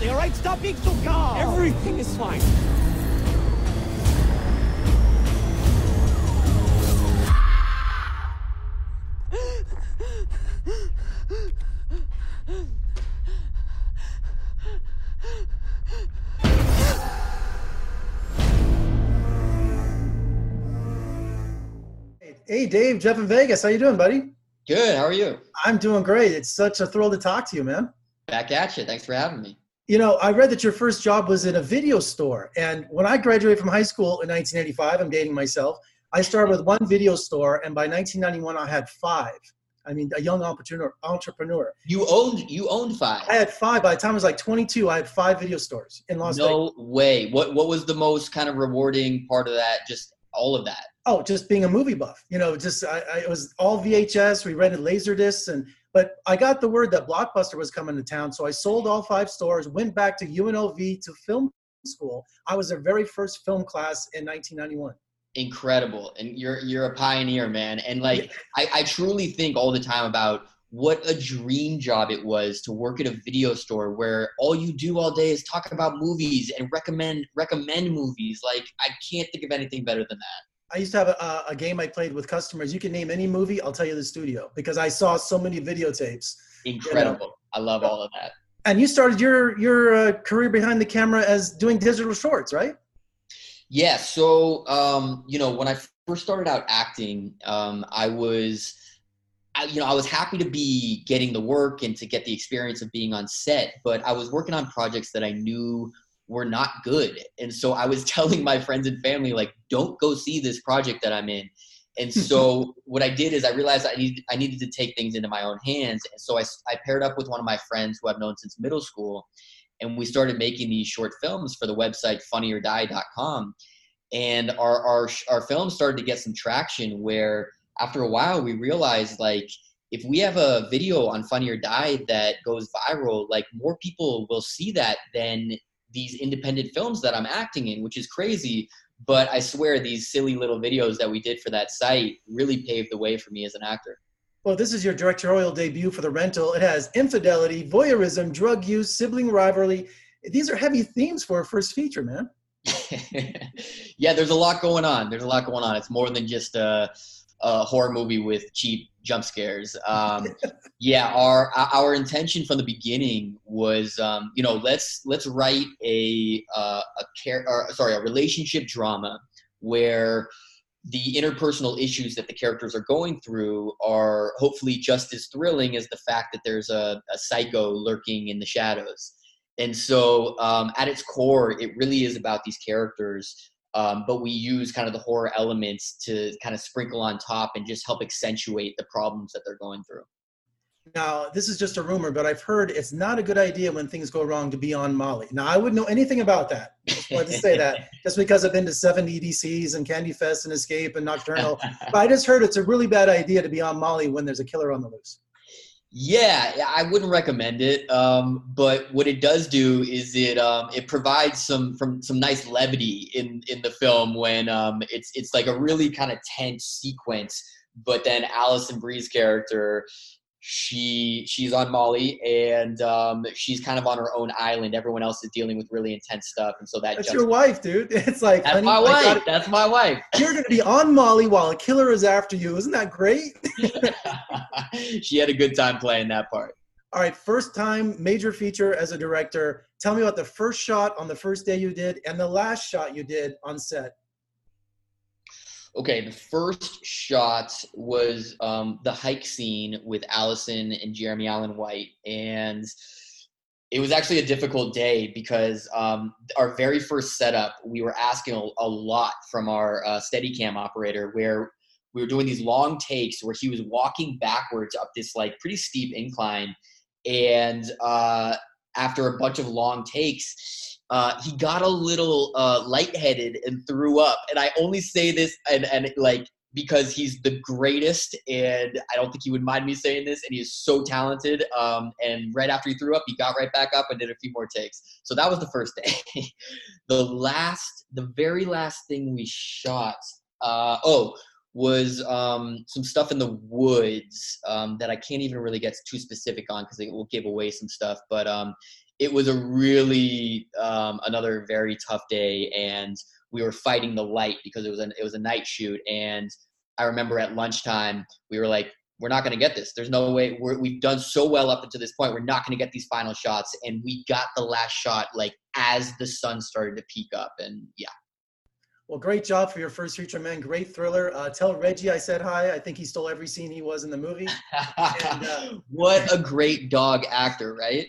difficulty, all right? Stop being so calm. Everything is fine. Hey, Dave, Jeff in Vegas. How you doing, buddy? Good. How are you? I'm doing great. It's such a thrill to talk to you, man. Back at you. Thanks for having me. You know, I read that your first job was in a video store. And when I graduated from high school in 1985, I'm dating myself, I started with one video store. And by 1991, I had five. I mean, a young entrepreneur. Entrepreneur. You owned you owned five. I had five. By the time I was like 22, I had five video stores in Las no Vegas. No way. What what was the most kind of rewarding part of that? Just all of that. Oh, just being a movie buff. You know, just I, I it was all VHS. We rented laser discs, and but I got the word that Blockbuster was coming to town, so I sold all five stores. Went back to UNLV to film school. I was their very first film class in 1991 incredible and you're you're a pioneer man and like I, I truly think all the time about what a dream job it was to work at a video store where all you do all day is talk about movies and recommend recommend movies like i can't think of anything better than that i used to have a, a game i played with customers you can name any movie i'll tell you the studio because i saw so many videotapes incredible you know? i love all of that and you started your your uh, career behind the camera as doing digital shorts right yeah. So, um, you know, when I first started out acting, um, I was, I, you know, I was happy to be getting the work and to get the experience of being on set, but I was working on projects that I knew were not good. And so I was telling my friends and family, like, don't go see this project that I'm in. And so what I did is I realized I needed, I needed to take things into my own hands. And so I, I paired up with one of my friends who I've known since middle school and we started making these short films for the website funnyordie.com and our, our our film started to get some traction where after a while we realized like if we have a video on funny or die that goes viral like more people will see that than these independent films that i'm acting in which is crazy but i swear these silly little videos that we did for that site really paved the way for me as an actor well, this is your directorial debut for the rental. It has infidelity, voyeurism, drug use, sibling rivalry. These are heavy themes for a first feature, man. yeah, there's a lot going on. There's a lot going on. It's more than just a, a horror movie with cheap jump scares. Um, yeah, our our intention from the beginning was, um, you know, let's let's write a uh, a care, or, sorry, a relationship drama where the interpersonal issues that the characters are going through are hopefully just as thrilling as the fact that there's a, a psycho lurking in the shadows. And so, um, at its core, it really is about these characters, um, but we use kind of the horror elements to kind of sprinkle on top and just help accentuate the problems that they're going through. Now, this is just a rumor, but I've heard it's not a good idea when things go wrong to be on Molly. Now, I wouldn't know anything about that. Just wanted to say that just because I've been to seven EDCs and Candy Fest and Escape and Nocturnal. but I just heard it's a really bad idea to be on Molly when there's a killer on the loose. Yeah, I wouldn't recommend it. Um, but what it does do is it um, it provides some from some nice levity in in the film when um, it's it's like a really kind of tense sequence. But then Alison Brie's character she she's on Molly and um, she's kind of on her own island. Everyone else is dealing with really intense stuff, and so that that's your wife, dude. It's like that's my wife. That's my wife. You're gonna be on Molly while a killer is after you. Isn't that great? she had a good time playing that part. All right, first time major feature as a director. Tell me about the first shot on the first day you did and the last shot you did on set okay, the first shot was um, the hike scene with Alison and Jeremy Allen White. And it was actually a difficult day because um, our very first setup, we were asking a, a lot from our uh, Steadicam operator where we were doing these long takes where he was walking backwards up this like pretty steep incline. And uh, after a bunch of long takes, uh, he got a little uh, lightheaded and threw up. And I only say this and, and like because he's the greatest, and I don't think he would mind me saying this. And he is so talented. Um, and right after he threw up, he got right back up and did a few more takes. So that was the first day. the last, the very last thing we shot. Uh, oh, was um, some stuff in the woods um, that I can't even really get too specific on because it will give away some stuff. But um, it was a really um, another very tough day, and we were fighting the light because it was an it was a night shoot, and I remember at lunchtime we were like, we're not going to get this. There's no way. we have done so well up until this point. We're not going to get these final shots, and we got the last shot like as the sun started to peak up, and yeah. Well, great job for your first feature, man. Great thriller. Uh, tell Reggie I said hi. I think he stole every scene he was in the movie. and, uh, what a great dog actor, right?